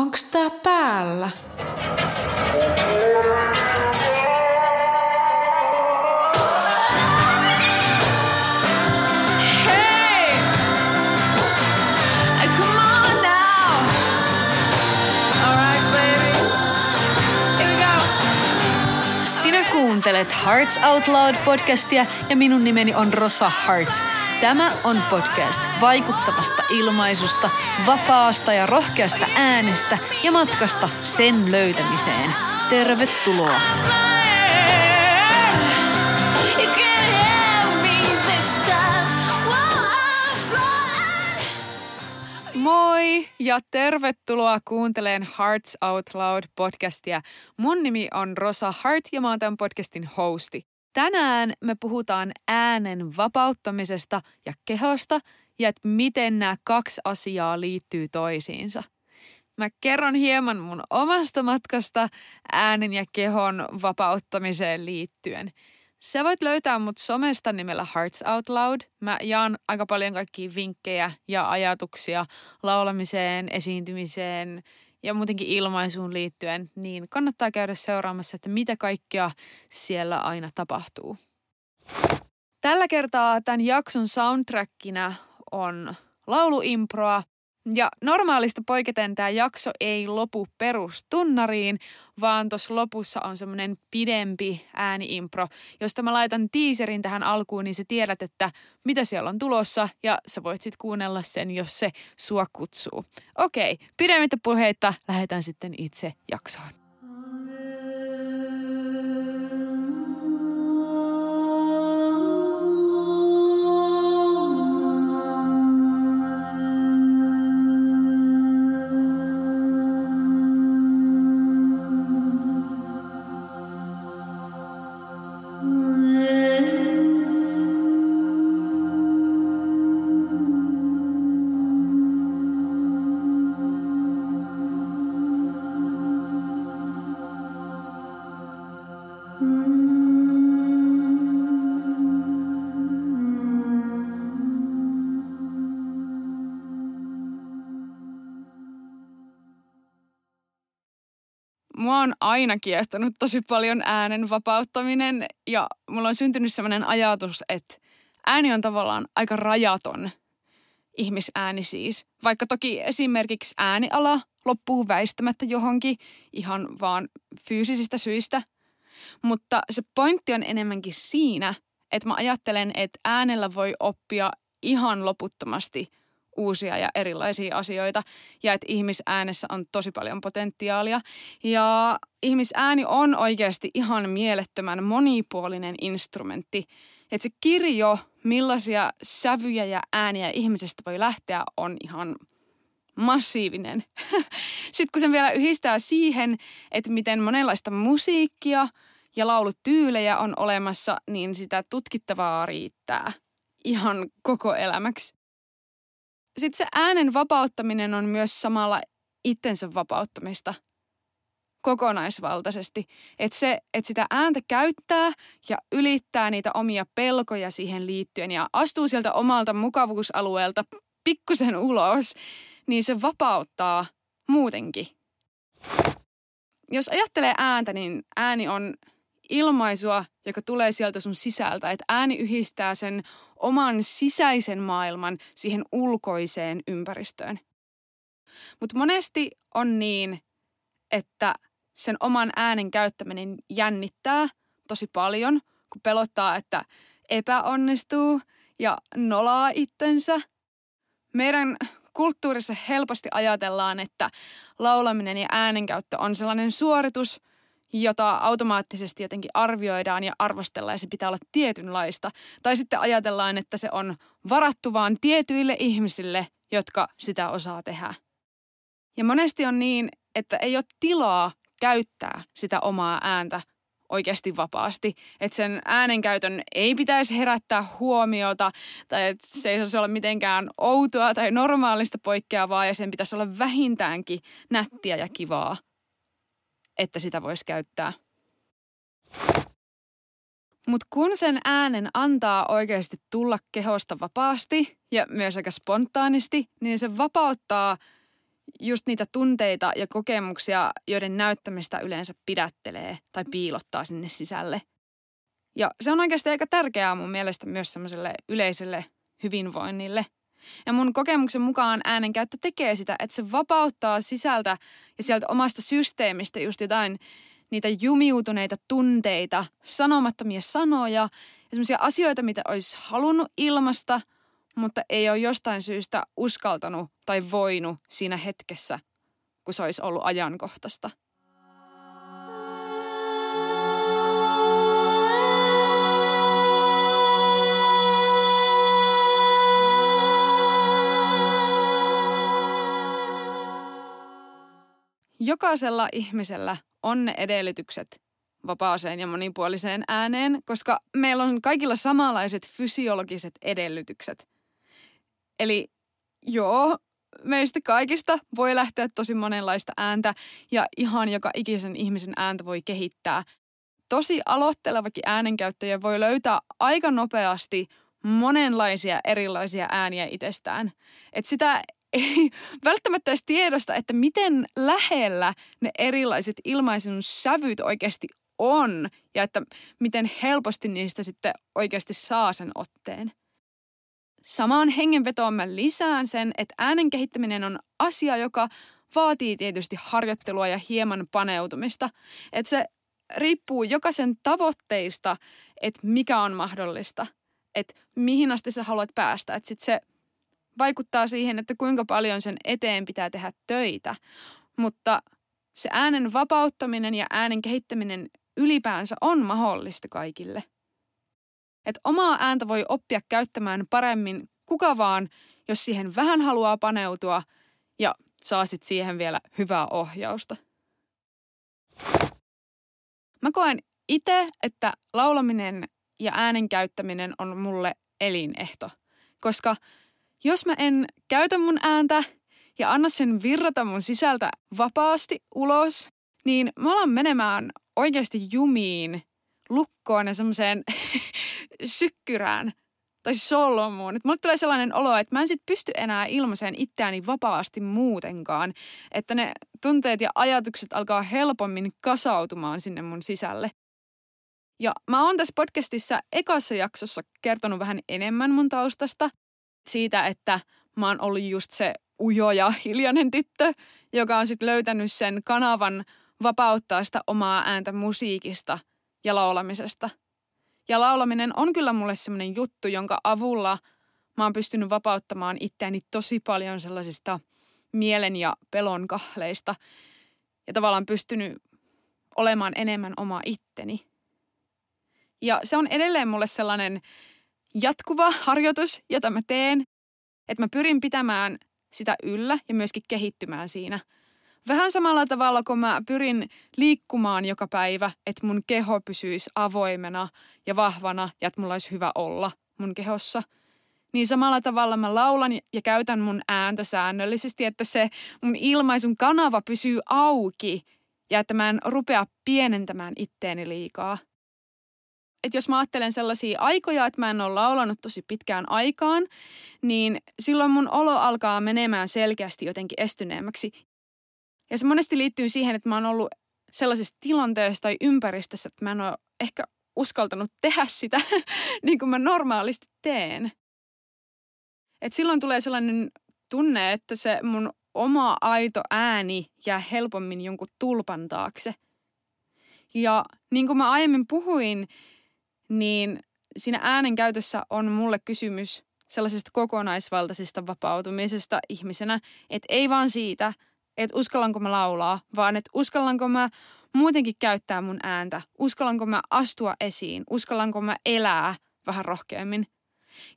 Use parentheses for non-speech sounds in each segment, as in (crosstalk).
Onks tää päällä? Kuuntelet Hearts Out Loud podcastia ja minun nimeni on Rosa Hart. Tämä on podcast vaikuttavasta ilmaisusta, vapaasta ja rohkeasta äänestä ja matkasta sen löytämiseen. Tervetuloa! Moi ja tervetuloa kuunteleen Hearts Out Loud podcastia. Mun nimi on Rosa Hart ja mä oon tämän podcastin hosti. Tänään me puhutaan äänen vapauttamisesta ja kehosta ja että miten nämä kaksi asiaa liittyy toisiinsa. Mä kerron hieman mun omasta matkasta äänen ja kehon vapauttamiseen liittyen. Sä voit löytää mut somesta nimellä Hearts Out Loud. Mä jaan aika paljon kaikkia vinkkejä ja ajatuksia laulamiseen, esiintymiseen ja muutenkin ilmaisuun liittyen, niin kannattaa käydä seuraamassa, että mitä kaikkea siellä aina tapahtuu. Tällä kertaa tämän jakson soundtrackina on lauluimproa, ja normaalista poiketen tämä jakso ei lopu perustunnariin, vaan tuossa lopussa on semmoinen pidempi ääniimpro, josta mä laitan tiiserin tähän alkuun, niin sä tiedät, että mitä siellä on tulossa, ja sä voit sitten kuunnella sen, jos se sua kutsuu. Okei, pidemmittä puheitta lähdetään sitten itse jaksoon. Aina kiehtonut tosi paljon äänen vapauttaminen ja mulla on syntynyt sellainen ajatus, että ääni on tavallaan aika rajaton ihmisääni siis. Vaikka toki esimerkiksi ääniala loppuu väistämättä johonkin ihan vaan fyysisistä syistä. Mutta se pointti on enemmänkin siinä, että mä ajattelen, että äänellä voi oppia ihan loputtomasti – uusia ja erilaisia asioita ja että ihmisäänessä on tosi paljon potentiaalia. Ja ihmisääni on oikeasti ihan mielettömän monipuolinen instrumentti. Että se kirjo, millaisia sävyjä ja ääniä ihmisestä voi lähteä, on ihan massiivinen. (laughs) Sitten kun sen vielä yhdistää siihen, että miten monenlaista musiikkia ja laulutyylejä on olemassa, niin sitä tutkittavaa riittää ihan koko elämäksi sitten se äänen vapauttaminen on myös samalla itsensä vapauttamista kokonaisvaltaisesti. Että se, että sitä ääntä käyttää ja ylittää niitä omia pelkoja siihen liittyen ja astuu sieltä omalta mukavuusalueelta pikkusen ulos, niin se vapauttaa muutenkin. Jos ajattelee ääntä, niin ääni on ilmaisua, joka tulee sieltä sun sisältä. Että ääni yhdistää sen oman sisäisen maailman siihen ulkoiseen ympäristöön. Mutta monesti on niin, että sen oman äänen käyttäminen jännittää tosi paljon, kun pelottaa, että epäonnistuu ja nolaa itsensä. Meidän kulttuurissa helposti ajatellaan, että laulaminen ja äänenkäyttö on sellainen suoritus, jota automaattisesti jotenkin arvioidaan ja arvostellaan ja se pitää olla tietynlaista. Tai sitten ajatellaan, että se on varattu vaan tietyille ihmisille, jotka sitä osaa tehdä. Ja monesti on niin, että ei ole tilaa käyttää sitä omaa ääntä oikeasti vapaasti. Että sen äänenkäytön ei pitäisi herättää huomiota tai että se ei saisi olla mitenkään outoa tai normaalista poikkeavaa ja sen pitäisi olla vähintäänkin nättiä ja kivaa että sitä voisi käyttää. Mutta kun sen äänen antaa oikeasti tulla kehosta vapaasti ja myös aika spontaanisti, niin se vapauttaa just niitä tunteita ja kokemuksia, joiden näyttämistä yleensä pidättelee tai piilottaa sinne sisälle. Ja se on oikeasti aika tärkeää mun mielestä myös semmoiselle yleiselle hyvinvoinnille. Ja mun kokemuksen mukaan äänenkäyttö tekee sitä, että se vapauttaa sisältä ja sieltä omasta systeemistä just jotain niitä jumiutuneita tunteita, sanomattomia sanoja ja semmoisia asioita, mitä olisi halunnut ilmasta, mutta ei ole jostain syystä uskaltanut tai voinut siinä hetkessä, kun se olisi ollut ajankohtaista. Jokaisella ihmisellä on ne edellytykset vapaaseen ja monipuoliseen ääneen, koska meillä on kaikilla samanlaiset fysiologiset edellytykset. Eli joo, meistä kaikista voi lähteä tosi monenlaista ääntä ja ihan joka ikisen ihmisen ääntä voi kehittää. Tosi aloittelevakin äänenkäyttäjä voi löytää aika nopeasti monenlaisia erilaisia ääniä itsestään. Et sitä ei välttämättä edes tiedosta, että miten lähellä ne erilaiset ilmaisun sävyt oikeasti on ja että miten helposti niistä sitten oikeasti saa sen otteen. Samaan hengenvetoon mä lisään sen, että äänen kehittäminen on asia, joka vaatii tietysti harjoittelua ja hieman paneutumista. Että se riippuu jokaisen tavoitteista, että mikä on mahdollista, että mihin asti sä haluat päästä. Että sit se vaikuttaa siihen, että kuinka paljon sen eteen pitää tehdä töitä. Mutta se äänen vapauttaminen ja äänen kehittäminen ylipäänsä on mahdollista kaikille. Et omaa ääntä voi oppia käyttämään paremmin kuka vaan, jos siihen vähän haluaa paneutua ja saa sit siihen vielä hyvää ohjausta. Mä koen itse, että laulaminen ja äänen käyttäminen on mulle elinehto, koska jos mä en käytä mun ääntä ja anna sen virrata mun sisältä vapaasti ulos, niin mä alan menemään oikeasti jumiin, lukkoon ja semmoiseen (laughs) sykkyrään tai solmuun. Että mulle tulee sellainen olo, että mä en sit pysty enää ilmaiseen itseäni vapaasti muutenkaan. Että ne tunteet ja ajatukset alkaa helpommin kasautumaan sinne mun sisälle. Ja mä oon tässä podcastissa ekassa jaksossa kertonut vähän enemmän mun taustasta. Siitä, että mä oon ollut just se ujo ja hiljainen tyttö, joka on sitten löytänyt sen kanavan vapauttaa sitä omaa ääntä musiikista ja laulamisesta. Ja laulaminen on kyllä mulle semmoinen juttu, jonka avulla mä oon pystynyt vapauttamaan itseäni tosi paljon sellaisista mielen ja pelon kahleista. Ja tavallaan pystynyt olemaan enemmän oma itteni. Ja se on edelleen mulle sellainen jatkuva harjoitus, jota mä teen, että mä pyrin pitämään sitä yllä ja myöskin kehittymään siinä – Vähän samalla tavalla, kun mä pyrin liikkumaan joka päivä, että mun keho pysyisi avoimena ja vahvana ja että mulla olisi hyvä olla mun kehossa. Niin samalla tavalla mä laulan ja käytän mun ääntä säännöllisesti, että se mun ilmaisun kanava pysyy auki ja että mä en rupea pienentämään itteeni liikaa. Et jos mä ajattelen sellaisia aikoja, että mä en ole laulanut tosi pitkään aikaan, niin silloin mun olo alkaa menemään selkeästi jotenkin estyneemmäksi ja se monesti liittyy siihen, että mä oon ollut sellaisessa tilanteessa tai ympäristössä, että mä en ole ehkä uskaltanut tehdä sitä (laughs) niin kuin mä normaalisti teen. Et silloin tulee sellainen tunne, että se mun oma aito ääni jää helpommin jonkun tulpan taakse. Ja niin kuin mä aiemmin puhuin, niin siinä äänen käytössä on mulle kysymys sellaisesta kokonaisvaltaisesta vapautumisesta ihmisenä, että ei vaan siitä – että uskallanko mä laulaa, vaan että uskallanko mä muutenkin käyttää mun ääntä, uskallanko mä astua esiin, uskallanko mä elää vähän rohkeammin.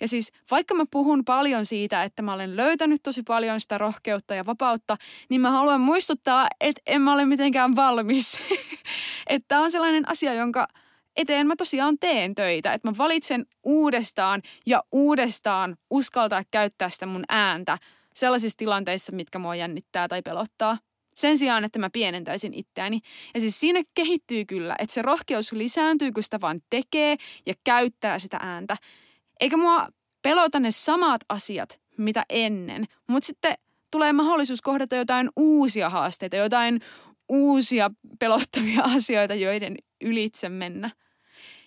Ja siis vaikka mä puhun paljon siitä, että mä olen löytänyt tosi paljon sitä rohkeutta ja vapautta, niin mä haluan muistuttaa, että en mä ole mitenkään valmis. (laughs) että on sellainen asia, jonka eteen mä tosiaan teen töitä. Että mä valitsen uudestaan ja uudestaan uskaltaa käyttää sitä mun ääntä sellaisissa tilanteissa, mitkä mua jännittää tai pelottaa. Sen sijaan, että mä pienentäisin itseäni. Ja siis siinä kehittyy kyllä, että se rohkeus lisääntyy, kun sitä vaan tekee ja käyttää sitä ääntä. Eikä mua pelota ne samat asiat, mitä ennen. Mutta sitten tulee mahdollisuus kohdata jotain uusia haasteita, jotain uusia pelottavia (laughs) asioita, joiden ylitse mennä.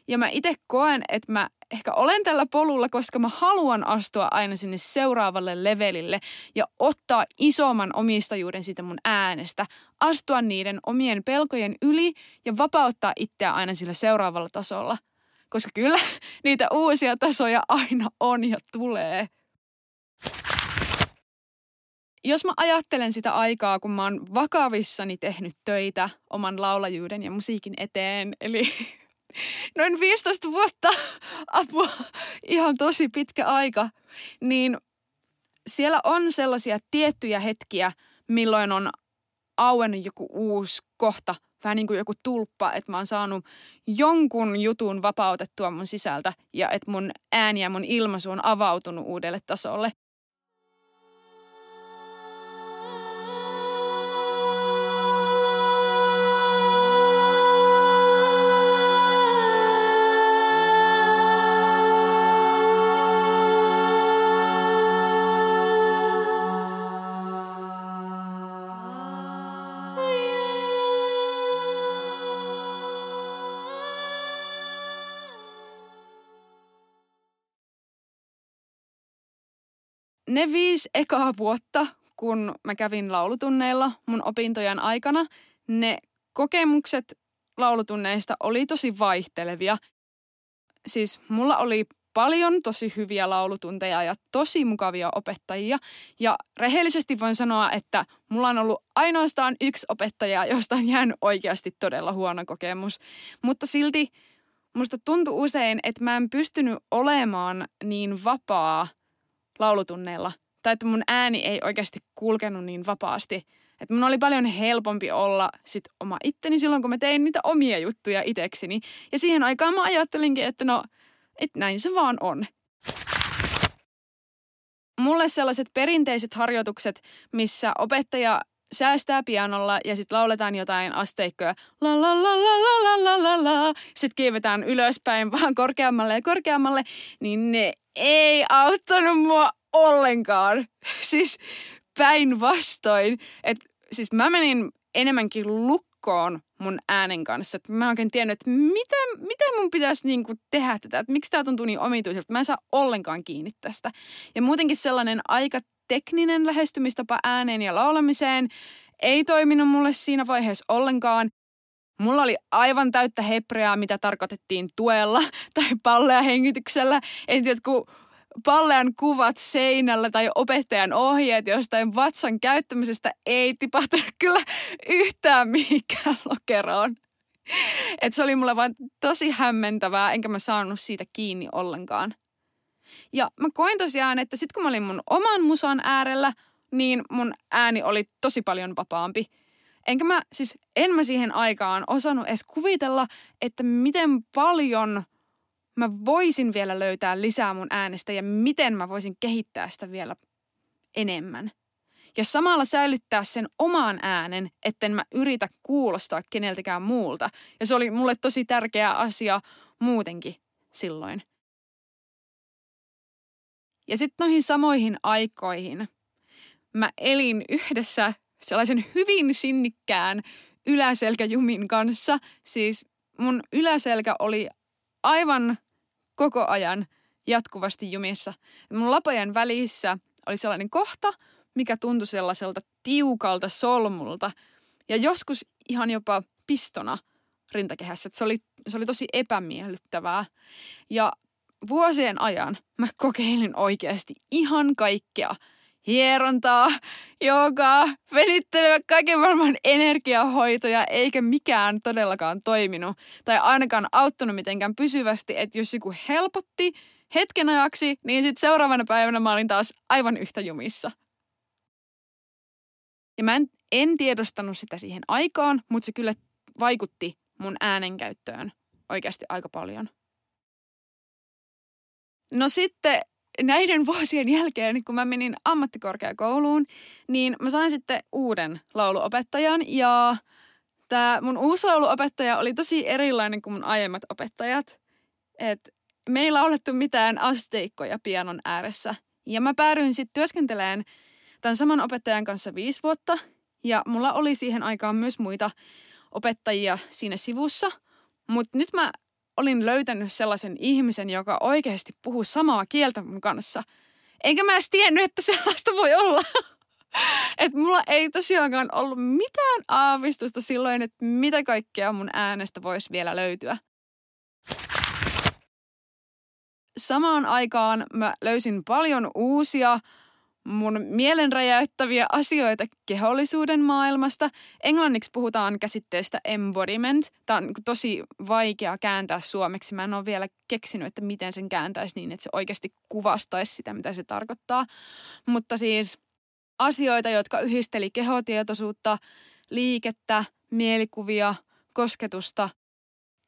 Ja mä itse koen, että mä ehkä olen tällä polulla, koska mä haluan astua aina sinne seuraavalle levelille ja ottaa isomman omistajuuden siitä mun äänestä, astua niiden omien pelkojen yli ja vapauttaa itseä aina sillä seuraavalla tasolla. Koska kyllä (laughs) niitä uusia tasoja aina on ja tulee. Jos mä ajattelen sitä aikaa, kun mä oon vakavissani tehnyt töitä oman laulajuuden ja musiikin eteen, eli (laughs) noin 15 vuotta, (laughs) apua, ihan tosi pitkä aika, niin siellä on sellaisia tiettyjä hetkiä, milloin on auennut joku uusi kohta, vähän niin kuin joku tulppa, että mä oon saanut jonkun jutun vapautettua mun sisältä ja että mun ääni ja mun ilmaisu on avautunut uudelle tasolle. Ne viisi ekaa vuotta, kun mä kävin laulutunneilla mun opintojen aikana, ne kokemukset laulutunneista oli tosi vaihtelevia. Siis mulla oli paljon tosi hyviä laulutunteja ja tosi mukavia opettajia. Ja rehellisesti voin sanoa, että mulla on ollut ainoastaan yksi opettaja, josta on jäänyt oikeasti todella huono kokemus. Mutta silti musta tuntui usein, että mä en pystynyt olemaan niin vapaa laulutunneilla. Tai että mun ääni ei oikeasti kulkenut niin vapaasti. Että mun oli paljon helpompi olla sit oma itteni silloin, kun mä tein niitä omia juttuja itekseni. Ja siihen aikaan mä ajattelinkin, että no, että näin se vaan on. Mulle sellaiset perinteiset harjoitukset, missä opettaja säästää pianolla ja sitten lauletaan jotain asteikkoja. La la la la la la la la Sitten kiivetään ylöspäin vaan korkeammalle ja korkeammalle. Niin ne ei auttanut mua ollenkaan. (laughs) Siis päinvastoin. Että siis mä menin enemmänkin lukkoon mun äänen kanssa. Mä en oikein tiennyt, että mitä, mitä mun pitäisi niinku tehdä tätä. Että miksi tämä tuntuu niin omituiselta. Mä en saa ollenkaan kiinni tästä. Ja muutenkin sellainen aika tekninen lähestymistapa ääneen ja laulamiseen ei toiminut mulle siinä vaiheessa ollenkaan. Mulla oli aivan täyttä hepreaa, mitä tarkoitettiin tuella (laughs) tai pallea hengityksellä. Että jotkut pallean kuvat seinällä tai opettajan ohjeet jostain vatsan käyttämisestä ei tipahtanut kyllä yhtään mihinkään lokeroon. Et se oli mulle vaan tosi hämmentävää, enkä mä saanut siitä kiinni ollenkaan. Ja mä koin tosiaan, että sit kun mä olin mun oman musan äärellä, niin mun ääni oli tosi paljon vapaampi. Enkä mä, siis en mä siihen aikaan osannut edes kuvitella, että miten paljon mä voisin vielä löytää lisää mun äänestä ja miten mä voisin kehittää sitä vielä enemmän. Ja samalla säilyttää sen oman äänen, etten mä yritä kuulostaa keneltäkään muulta. Ja se oli mulle tosi tärkeä asia muutenkin silloin. Ja sitten noihin samoihin aikoihin mä elin yhdessä sellaisen hyvin sinnikkään yläselkäjumin kanssa. Siis mun yläselkä oli aivan koko ajan jatkuvasti jumissa. Mun lapojen välissä oli sellainen kohta, mikä tuntui sellaiselta tiukalta solmulta ja joskus ihan jopa pistona rintakehässä. se oli, se oli tosi epämiellyttävää. Ja vuosien ajan mä kokeilin oikeasti ihan kaikkea. Hierontaa, jogaa, venyttelyä, kaiken maailman energiahoitoja, eikä mikään todellakaan toiminut. Tai ainakaan auttanut mitenkään pysyvästi, että jos joku helpotti hetken ajaksi, niin sitten seuraavana päivänä mä olin taas aivan yhtä jumissa. Ja mä en, en tiedostanut sitä siihen aikaan, mutta se kyllä vaikutti mun äänenkäyttöön oikeasti aika paljon. No sitten näiden (laughs) vuosien jälkeen, kun mä menin ammattikorkeakouluun, niin mä sain sitten uuden lauluopettajan ja tämä mun uusi lauluopettaja oli tosi erilainen kuin mun aiemmat opettajat. Et me ei laulettu mitään asteikkoja pianon ääressä. Ja mä päädyin sitten työskentelemään tämän saman opettajan kanssa viisi vuotta. Ja mulla oli siihen aikaan myös muita opettajia siinä sivussa. Mutta nyt mä olin löytänyt sellaisen ihmisen, joka oikeasti puhuu samaa kieltä mun kanssa. Eikä mä edes tiennyt, että sellaista voi olla. (laughs) Et mulla ei tosiaankaan ollut mitään aavistusta silloin, että mitä kaikkea mun äänestä voisi vielä löytyä. Samaan aikaan mä löysin paljon uusia mun mielenräjäyttäviä asioita kehollisuuden maailmasta. Englanniksi puhutaan käsitteestä embodiment. Tämä on tosi vaikea kääntää suomeksi. Mä en ole vielä keksinyt, että miten sen kääntäisi niin, että se oikeasti kuvastaisi sitä, mitä se tarkoittaa. Mutta siis asioita, jotka yhdisteli kehotietoisuutta, liikettä, mielikuvia, kosketusta.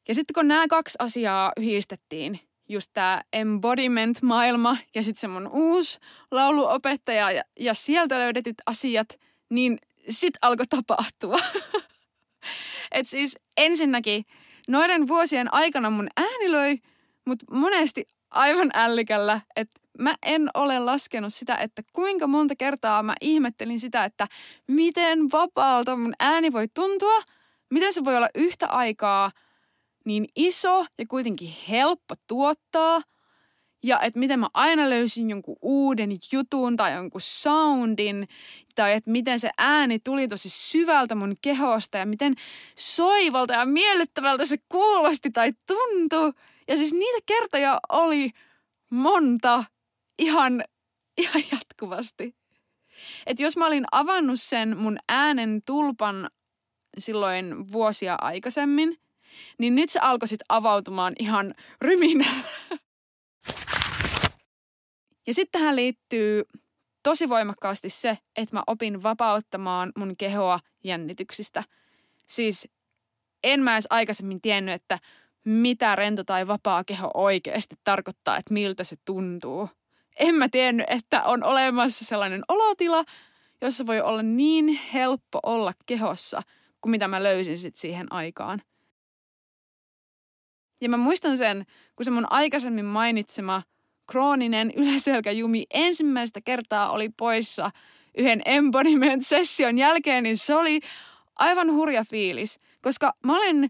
Ja sitten kun nämä kaksi asiaa yhdistettiin, just tämä embodiment-maailma ja sitten se mun uusi lauluopettaja ja, ja sieltä löydetyt asiat, niin sit alkoi tapahtua. (laughs) Et siis ensinnäkin noiden vuosien aikana mun ääni löi, mutta monesti aivan ällikällä, että mä en ole laskenut sitä, että kuinka monta kertaa mä ihmettelin sitä, että miten vapaalta mun ääni voi tuntua, miten se voi olla yhtä aikaa – niin iso ja kuitenkin helppo tuottaa. Ja että miten mä aina löysin jonkun uuden jutun tai jonkun soundin. Tai että miten se ääni tuli tosi syvältä mun kehosta ja miten soivalta ja miellyttävältä se kuulosti tai tuntui. Ja siis niitä kertoja oli monta ihan, ihan jatkuvasti. Että jos mä olin avannut sen mun äänen tulpan silloin vuosia aikaisemmin – niin nyt se alkoi sitten avautumaan ihan ryminällä. Ja sitten tähän liittyy tosi voimakkaasti se, että mä opin vapauttamaan mun kehoa jännityksistä. Siis en mä edes aikaisemmin tiennyt, että mitä rento tai vapaa keho oikeasti tarkoittaa, että miltä se tuntuu. En mä tiennyt, että on olemassa sellainen olotila, jossa voi olla niin helppo olla kehossa, kuin mitä mä löysin sit siihen aikaan. Ja mä muistan sen, kun se mun aikaisemmin mainitsema krooninen yläselkäjumi ensimmäistä kertaa oli poissa yhden embodiment-session jälkeen, niin se oli aivan hurja fiilis, koska mä olen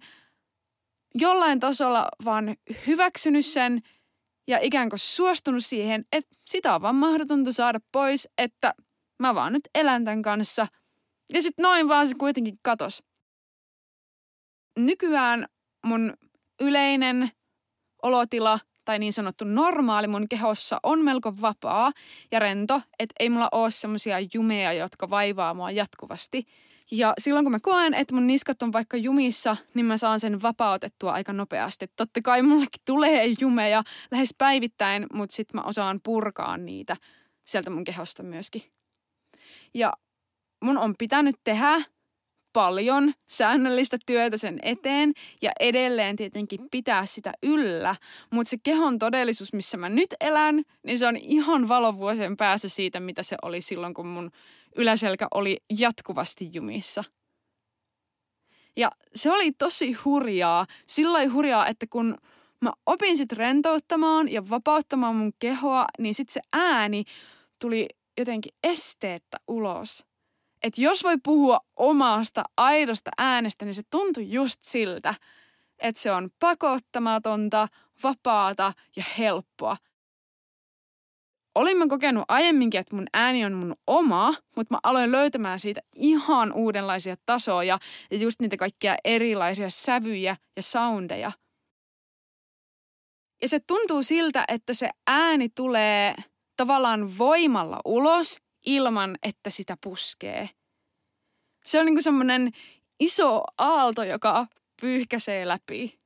jollain tasolla vaan hyväksynyt sen ja ikään kuin suostunut siihen, että sitä on vaan mahdotonta saada pois, että mä vaan nyt elän tämän kanssa. Ja sitten noin vaan se kuitenkin katos. Nykyään mun yleinen olotila tai niin sanottu normaali mun kehossa on melko vapaa ja rento, että ei mulla ole semmoisia jumeja, jotka vaivaa mua jatkuvasti. Ja silloin kun mä koen, että mun niskat on vaikka jumissa, niin mä saan sen vapautettua aika nopeasti. Totta kai mullekin tulee jumeja lähes päivittäin, mutta sit mä osaan purkaa niitä sieltä mun kehosta myöskin. Ja mun on pitänyt tehdä paljon säännöllistä työtä sen eteen ja edelleen tietenkin pitää sitä yllä. Mutta se kehon todellisuus, missä mä nyt elän, niin se on ihan valovuosien päässä siitä, mitä se oli silloin, kun mun yläselkä oli jatkuvasti jumissa. Ja se oli tosi hurjaa. Sillä hurjaa, että kun mä opin sit rentouttamaan ja vapauttamaan mun kehoa, niin sit se ääni tuli jotenkin esteettä ulos että jos voi puhua omasta aidosta äänestä, niin se tuntui just siltä, että se on pakottamatonta, vapaata ja helppoa. Olin mä kokenut aiemminkin, että mun ääni on mun oma, mutta mä aloin löytämään siitä ihan uudenlaisia tasoja ja just niitä kaikkia erilaisia sävyjä ja soundeja. Ja se tuntuu siltä, että se ääni tulee tavallaan voimalla ulos ilman, että sitä puskee. Se on niinku semmoinen iso aalto, joka pyyhkäsee läpi.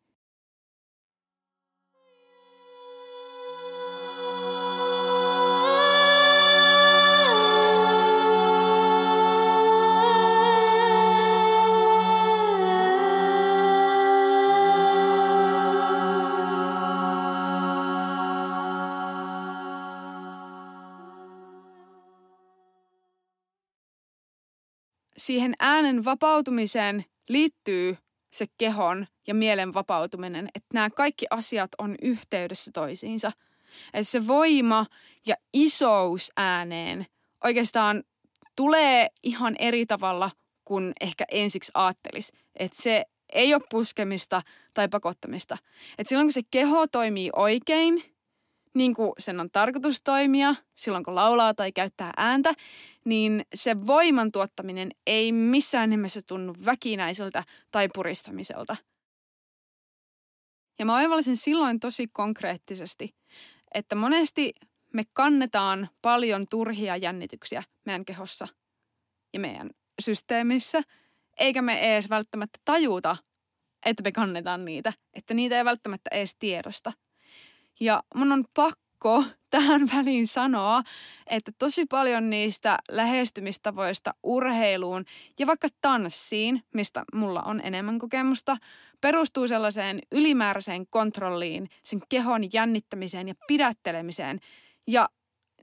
Siihen äänen vapautumiseen liittyy se kehon ja mielen vapautuminen, että nämä kaikki asiat on yhteydessä toisiinsa. Että se voima ja isous ääneen oikeastaan tulee ihan eri tavalla kuin ehkä ensiksi ajattelis. Että se ei ole puskemista tai pakottamista. Et silloin kun se keho toimii oikein, niin kuin sen on tarkoitus toimia, silloin kun laulaa tai käyttää ääntä, niin se voiman tuottaminen ei missään nimessä tunnu väkinäiseltä tai puristamiselta. Ja mä oivallisin silloin tosi konkreettisesti, että monesti me kannetaan paljon turhia jännityksiä meidän kehossa ja meidän systeemissä, eikä me edes välttämättä tajuta, että me kannetaan niitä, että niitä ei välttämättä edes tiedosta. Ja mun on pakko (laughs) tähän väliin sanoa, että tosi paljon niistä lähestymistavoista urheiluun ja vaikka tanssiin, mistä mulla on enemmän kokemusta, perustuu sellaiseen ylimääräiseen kontrolliin, sen kehon jännittämiseen ja pidättelemiseen. Ja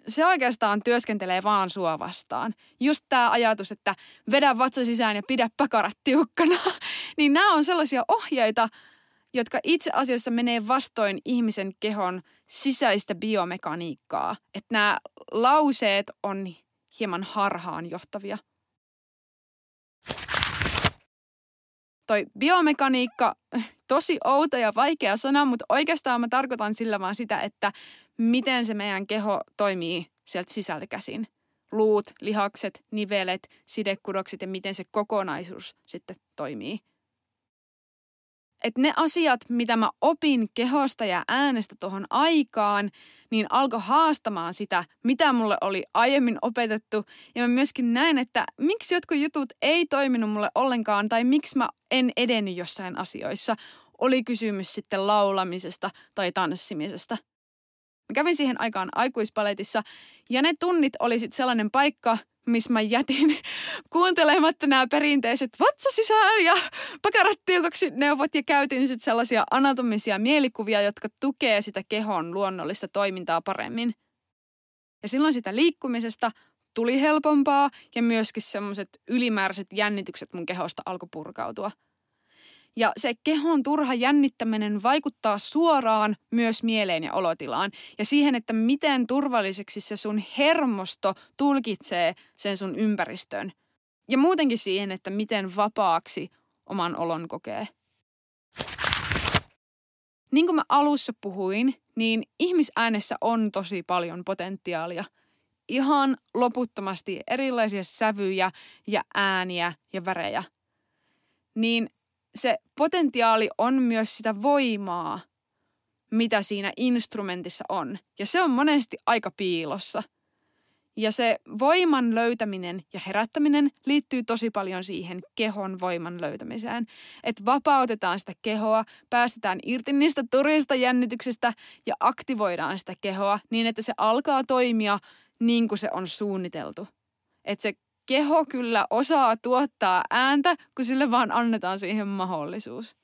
se oikeastaan työskentelee vaan sua vastaan. Just tämä ajatus, että vedä vatsa sisään ja pidä pakarat tiukkana, (laughs) niin nämä on sellaisia ohjeita, jotka itse asiassa menee vastoin ihmisen kehon sisäistä biomekaniikkaa. Että nämä lauseet on hieman harhaan johtavia. Toi biomekaniikka, tosi outo ja vaikea sana, mutta oikeastaan mä tarkoitan sillä vaan sitä, että miten se meidän keho toimii sieltä sisältä käsin. Luut, lihakset, nivelet, sidekudokset ja miten se kokonaisuus sitten toimii. Et ne asiat, mitä mä opin kehosta ja äänestä tuohon aikaan, niin alkoi haastamaan sitä, mitä mulle oli aiemmin opetettu. Ja mä myöskin näin, että miksi jotkut jutut ei toiminut mulle ollenkaan tai miksi mä en edennyt jossain asioissa. Oli kysymys sitten laulamisesta tai tanssimisesta – Mä kävin siihen aikaan aikuispaletissa ja ne tunnit oli sitten sellainen paikka, missä mä jätin (laughs) kuuntelematta nämä perinteiset vatsa sisään ja pakarat tiukaksi neuvot ja käytin sitten sellaisia anatomisia mielikuvia, jotka tukee sitä kehon luonnollista toimintaa paremmin. Ja silloin sitä liikkumisesta tuli helpompaa ja myöskin semmoiset ylimääräiset jännitykset mun kehosta alkoi purkautua – ja se kehon turha jännittäminen vaikuttaa suoraan myös mieleen ja olotilaan ja siihen, että miten turvalliseksi se sun hermosto tulkitsee sen sun ympäristön. Ja muutenkin siihen, että miten vapaaksi oman olon kokee. Niin kuin mä alussa puhuin, niin ihmisäänessä on tosi paljon potentiaalia. Ihan loputtomasti erilaisia sävyjä ja ääniä ja värejä. Niin se potentiaali on myös sitä voimaa, mitä siinä instrumentissa on. Ja se on monesti aika piilossa. Ja se voiman löytäminen ja herättäminen liittyy tosi paljon siihen kehon voiman löytämiseen. Että vapautetaan sitä kehoa, päästetään irti niistä turista jännityksistä ja aktivoidaan sitä kehoa niin, että se alkaa toimia niin kuin se on suunniteltu. Että se keho kyllä osaa tuottaa ääntä, kun sille vaan annetaan siihen mahdollisuus.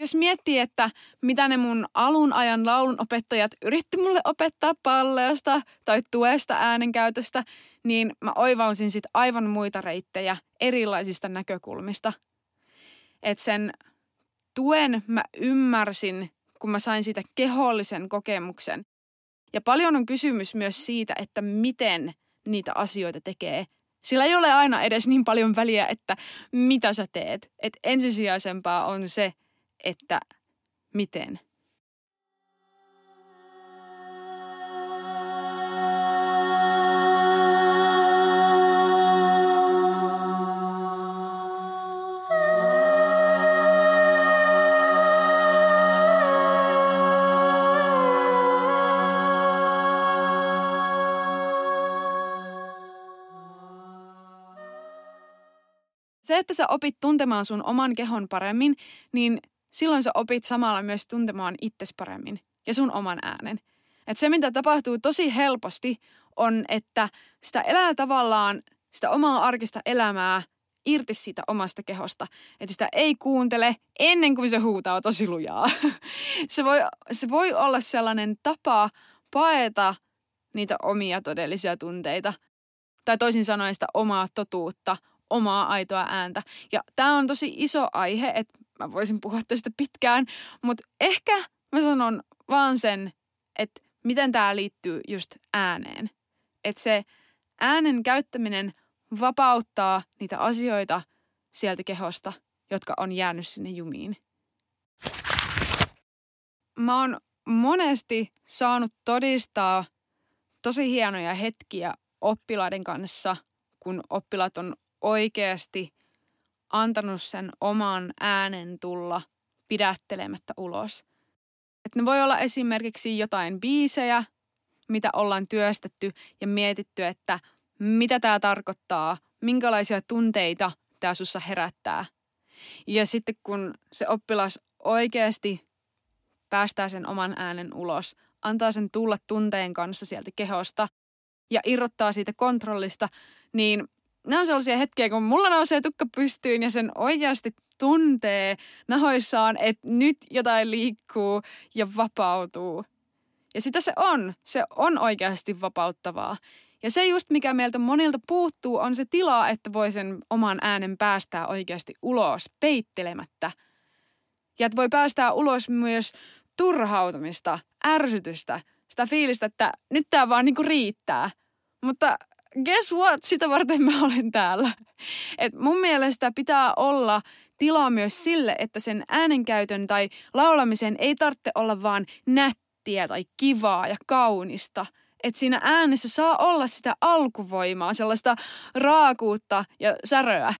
Jos miettii, että mitä ne mun alun ajan laulun opettajat yritti mulle opettaa palleasta tai tuesta äänenkäytöstä, niin mä oivalsin sit aivan muita reittejä erilaisista näkökulmista. Et sen tuen mä ymmärsin, kun mä sain siitä kehollisen kokemuksen. Ja paljon on kysymys myös siitä, että miten – niitä asioita tekee. Sillä ei ole aina edes niin paljon väliä, että mitä sä teet. Et ensisijaisempaa on se, että miten. Että sä opit tuntemaan sun oman kehon paremmin, niin silloin sä opit samalla myös tuntemaan itses paremmin ja sun oman äänen. Et se, mitä tapahtuu tosi helposti, on, että sitä elää tavallaan sitä omaa arkista elämää irti siitä omasta kehosta. Että sitä ei kuuntele ennen kuin se huutaa tosi lujaa. (laughs) se, voi, se voi olla sellainen tapa paeta niitä omia todellisia tunteita. Tai toisin sanoen sitä omaa totuutta, omaa aitoa ääntä. Ja tämä on tosi iso aihe, että mä voisin puhua tästä pitkään, mutta ehkä mä sanon vaan sen, että miten tämä liittyy just ääneen. Että se äänen käyttäminen vapauttaa niitä asioita sieltä kehosta, jotka on jäänyt sinne jumiin. Mä oon monesti saanut todistaa tosi hienoja hetkiä oppilaiden kanssa, kun oppilaat on oikeasti antanut sen oman äänen tulla pidättelemättä ulos. Et ne voi olla esimerkiksi jotain biisejä, mitä ollaan työstetty ja mietitty, että mitä tämä tarkoittaa, minkälaisia tunteita tämä sussa herättää. Ja sitten kun se oppilas oikeasti päästää sen oman äänen ulos, antaa sen tulla tunteen kanssa sieltä kehosta ja irrottaa siitä kontrollista, niin nämä on sellaisia hetkiä, kun mulla nousee tukka pystyyn ja sen oikeasti tuntee nahoissaan, että nyt jotain liikkuu ja vapautuu. Ja sitä se on. Se on oikeasti vapauttavaa. Ja se just, mikä meiltä monilta puuttuu, on se tila, että voi sen oman äänen päästää oikeasti ulos peittelemättä. Ja että voi päästää ulos myös turhautumista, ärsytystä, sitä fiilistä, että nyt tämä vaan niinku riittää. Mutta guess what, sitä varten mä olen täällä. Et mun mielestä pitää olla tilaa myös sille, että sen äänenkäytön tai laulamisen ei tarvitse olla vaan nättiä tai kivaa ja kaunista. Että siinä äänessä saa olla sitä alkuvoimaa, sellaista raakuutta ja säröä.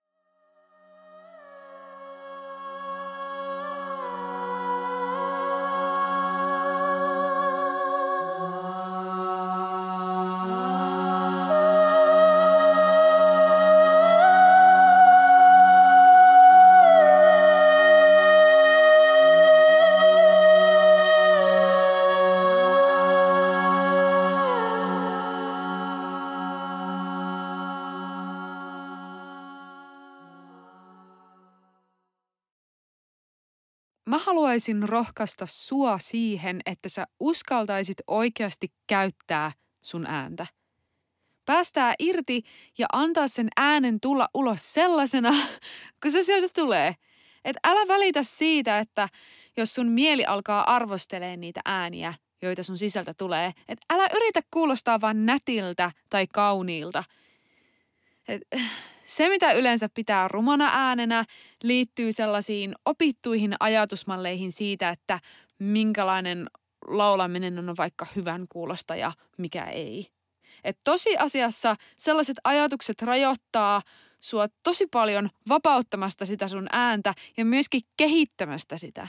Haluaisin rohkaista sua siihen, että sä uskaltaisit oikeasti käyttää sun ääntä. Päästää irti ja antaa sen äänen tulla ulos sellaisena, (laughs) kun se sieltä tulee. Et älä välitä siitä, että jos sun mieli alkaa arvostelee niitä ääniä, joita sun sisältä tulee, että älä yritä kuulostaa vaan nätiltä tai kauniilta. Et, se, mitä yleensä pitää rumana äänenä, liittyy sellaisiin opittuihin ajatusmalleihin siitä, että minkälainen laulaminen on vaikka hyvän kuulosta ja mikä ei. Et tosiasiassa sellaiset ajatukset rajoittaa sua tosi paljon vapauttamasta sitä sun ääntä ja myöskin kehittämästä sitä.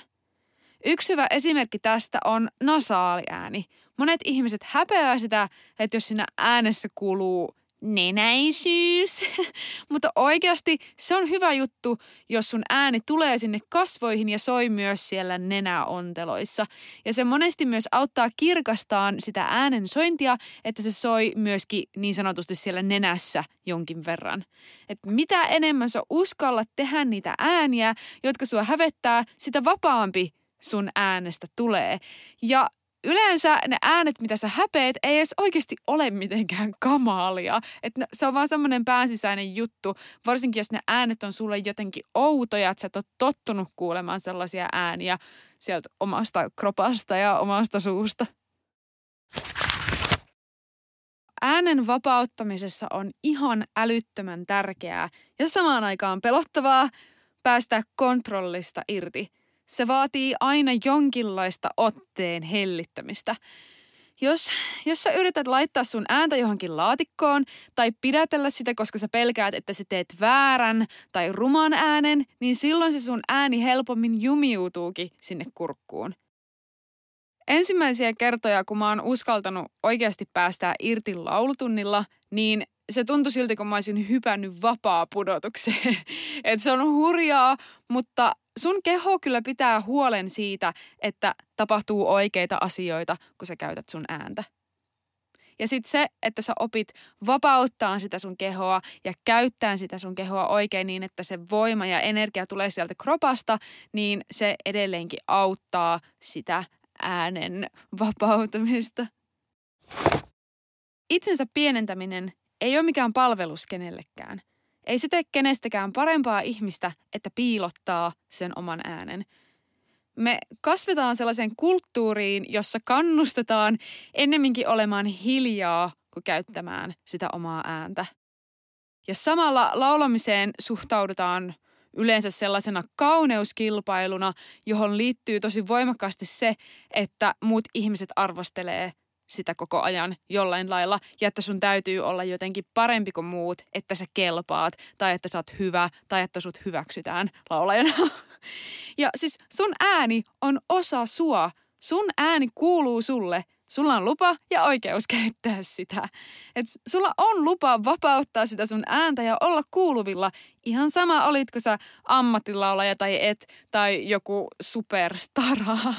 Yksi hyvä esimerkki tästä on nasaaliääni. Monet ihmiset häpeää sitä, että jos siinä äänessä kuuluu nenäisyys. (laughs) Mutta oikeasti se on hyvä juttu, jos sun ääni tulee sinne kasvoihin ja soi myös siellä nenäonteloissa. Ja se monesti myös auttaa kirkastaan sitä äänen sointia, että se soi myöskin niin sanotusti siellä nenässä jonkin verran. Et mitä enemmän sä uskallat tehdä niitä ääniä, jotka sua hävettää, sitä vapaampi sun äänestä tulee. Ja yleensä ne äänet, mitä sä häpeet, ei edes oikeasti ole mitenkään kamalia. että se on vaan semmoinen päänsisäinen juttu, varsinkin jos ne äänet on sulle jotenkin outoja, että sä et ole tottunut kuulemaan sellaisia ääniä sieltä omasta kropasta ja omasta suusta. Äänen vapauttamisessa on ihan älyttömän tärkeää ja samaan aikaan pelottavaa päästä kontrollista irti – se vaatii aina jonkinlaista otteen hellittämistä. Jos, jos sä yrität laittaa sun ääntä johonkin laatikkoon tai pidätellä sitä, koska sä pelkäät, että sä teet väärän tai ruman äänen, niin silloin se sun ääni helpommin jumiutuukin sinne kurkkuun. Ensimmäisiä kertoja, kun mä oon uskaltanut oikeasti päästää irti laulutunnilla, niin se tuntui siltä, kun mä olisin hypännyt vapaa pudotukseen. (laughs) Et se on hurjaa, mutta sun keho kyllä pitää huolen siitä, että tapahtuu oikeita asioita, kun sä käytät sun ääntä. Ja sitten se, että sä opit vapauttaa sitä sun kehoa ja käyttää sitä sun kehoa oikein niin, että se voima ja energia tulee sieltä kropasta, niin se edelleenkin auttaa sitä äänen vapautumista. Itsensä pienentäminen ei ole mikään palvelus kenellekään. Ei se tee kenestäkään parempaa ihmistä, että piilottaa sen oman äänen. Me kasvetaan sellaiseen kulttuuriin, jossa kannustetaan ennemminkin olemaan hiljaa kuin käyttämään sitä omaa ääntä. Ja samalla laulamiseen suhtaudutaan yleensä sellaisena kauneuskilpailuna, johon liittyy tosi voimakkaasti se, että muut ihmiset arvostelee sitä koko ajan jollain lailla ja että sun täytyy olla jotenkin parempi kuin muut, että sä kelpaat tai että sä oot hyvä tai että sut hyväksytään laulajana. (laughs) Ja siis sun ääni on osa sua. Sun ääni kuuluu sulle – Sulla on lupa ja oikeus (laughs) käyttää sitä. Et sulla on lupa vapauttaa sitä sun ääntä ja olla kuuluvilla. Ihan sama olitko sä ammattilaulaja tai et, tai joku superstara. (laughs)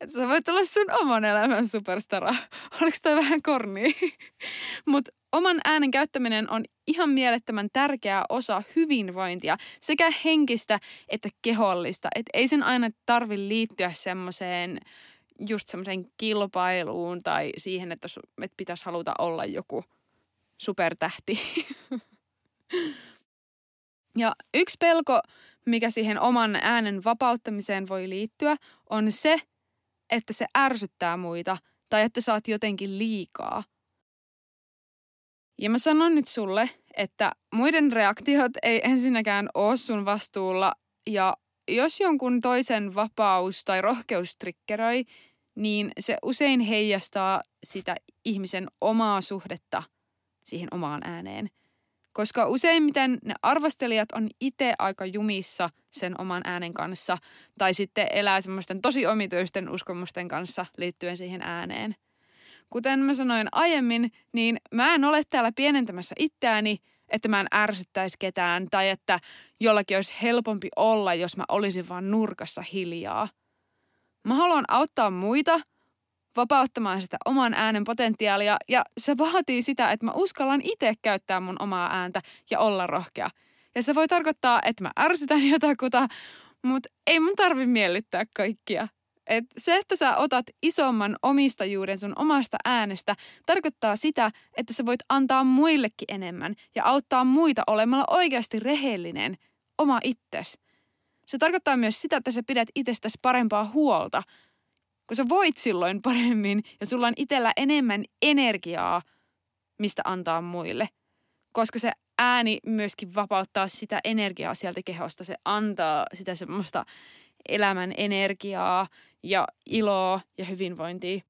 Et sä voit olla sun oman elämän superstara. (laughs) Oliko tämä vähän korni? Mutta oman äänen käyttäminen on ihan mielettömän tärkeä osa hyvinvointia, sekä henkistä että kehollista. Et ei sen aina tarvi liittyä semmoiseen just semmoiseen kilpailuun tai siihen, että, su, että pitäisi haluta olla joku supertähti. ja yksi pelko, mikä siihen oman äänen vapauttamiseen voi liittyä, on se, että se ärsyttää muita tai että saat jotenkin liikaa. Ja mä sanon nyt sulle, että muiden reaktiot ei ensinnäkään ole sun vastuulla ja jos jonkun toisen vapaus tai rohkeus triggeroi, niin se usein heijastaa sitä ihmisen omaa suhdetta siihen omaan ääneen. Koska useimmiten ne arvostelijat on itse aika jumissa sen oman äänen kanssa tai sitten elää semmoisten tosi omituisten uskomusten kanssa liittyen siihen ääneen. Kuten mä sanoin aiemmin, niin mä en ole täällä pienentämässä itseäni, että mä en ärsyttäisi ketään tai että jollakin olisi helpompi olla, jos mä olisin vaan nurkassa hiljaa – Mä haluan auttaa muita vapauttamaan sitä oman äänen potentiaalia ja se vaatii sitä, että mä uskallan itse käyttää mun omaa ääntä ja olla rohkea. Ja se voi tarkoittaa, että mä ärsytän jotakuta, mutta ei mun tarvi miellyttää kaikkia. Et se, että sä otat isomman omistajuuden sun omasta äänestä, tarkoittaa sitä, että sä voit antaa muillekin enemmän ja auttaa muita olemalla oikeasti rehellinen, oma itses. Se tarkoittaa myös sitä, että sä pidät itsestäsi parempaa huolta, kun sä voit silloin paremmin ja sulla on itsellä enemmän energiaa, mistä antaa muille. Koska se ääni myöskin vapauttaa sitä energiaa sieltä kehosta. Se antaa sitä semmoista elämän energiaa ja iloa ja hyvinvointia.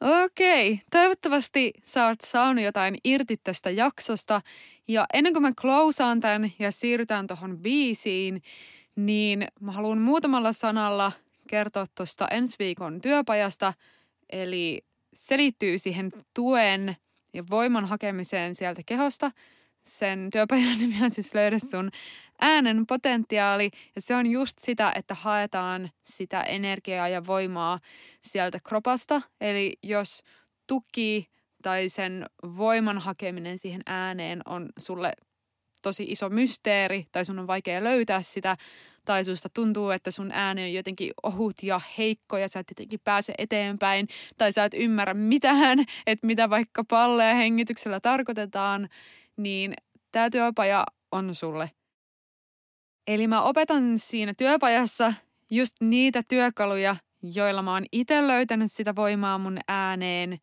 Okei, toivottavasti sä oot saanut jotain irti tästä jaksosta. Ja ennen kuin mä closeaan tämän ja siirrytään tuohon biisiin, niin mä haluan muutamalla sanalla kertoa tuosta ensi viikon työpajasta. Eli se liittyy siihen tuen ja voiman hakemiseen sieltä kehosta. Sen työpajan (laughs) nimi on siis löydä sun äänen potentiaali ja se on just sitä, että haetaan sitä energiaa ja voimaa sieltä kropasta. Eli jos tuki tai sen voiman hakeminen siihen ääneen on sulle tosi iso mysteeri tai sun on vaikea löytää sitä tai susta tuntuu, että sun ääni on jotenkin ohut ja heikko ja sä et jotenkin pääse eteenpäin tai sä et ymmärrä mitään, (laughs) että mitä vaikka palleja hengityksellä tarkoitetaan, niin tämä työpaja on sulle. Eli mä opetan siinä työpajassa just niitä työkaluja, joilla mä oon itse löytänyt sitä voimaa mun ääneen,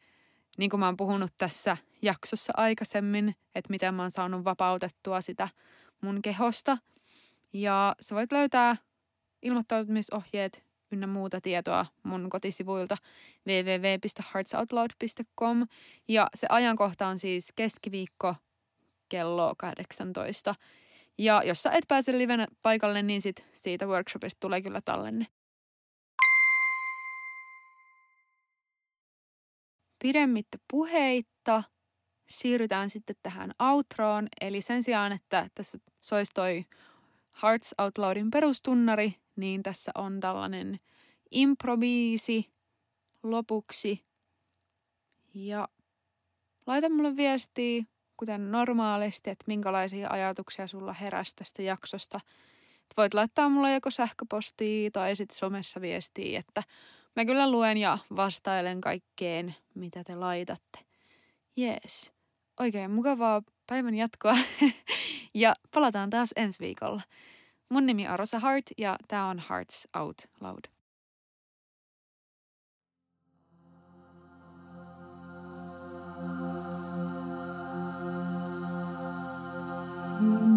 niin kuin mä oon puhunut tässä jaksossa aikaisemmin, että miten mä oon saanut vapautettua sitä mun kehosta. Ja sä voit löytää ilmoittautumisohjeet ynnä muuta tietoa mun kotisivuilta www.heartsoutloud.com ja se ajankohta on siis keskiviikko kello 18. Ja jos sä et pääse livenä paikalle, niin sit siitä workshopista tulee kyllä tallenne. Pidemmittä puheitta siirrytään sitten tähän outroon. Eli sen sijaan, että tässä soisi toi Hearts Out Loudin perustunnari, niin tässä on tällainen improbiisi lopuksi. Ja laita mulle viestiä kuten normaalisti, että minkälaisia ajatuksia sulla heräsi tästä jaksosta. Et voit laittaa mulle joko sähköpostia tai sitten somessa viestiä, että mä kyllä luen ja vastailen kaikkeen, mitä te laitatte. Jees. Oikein mukavaa päivän jatkoa (laughs) ja palataan taas ensi viikolla. Mun nimi on Rosa Hart ja tää on Hearts Out Loud. Oh.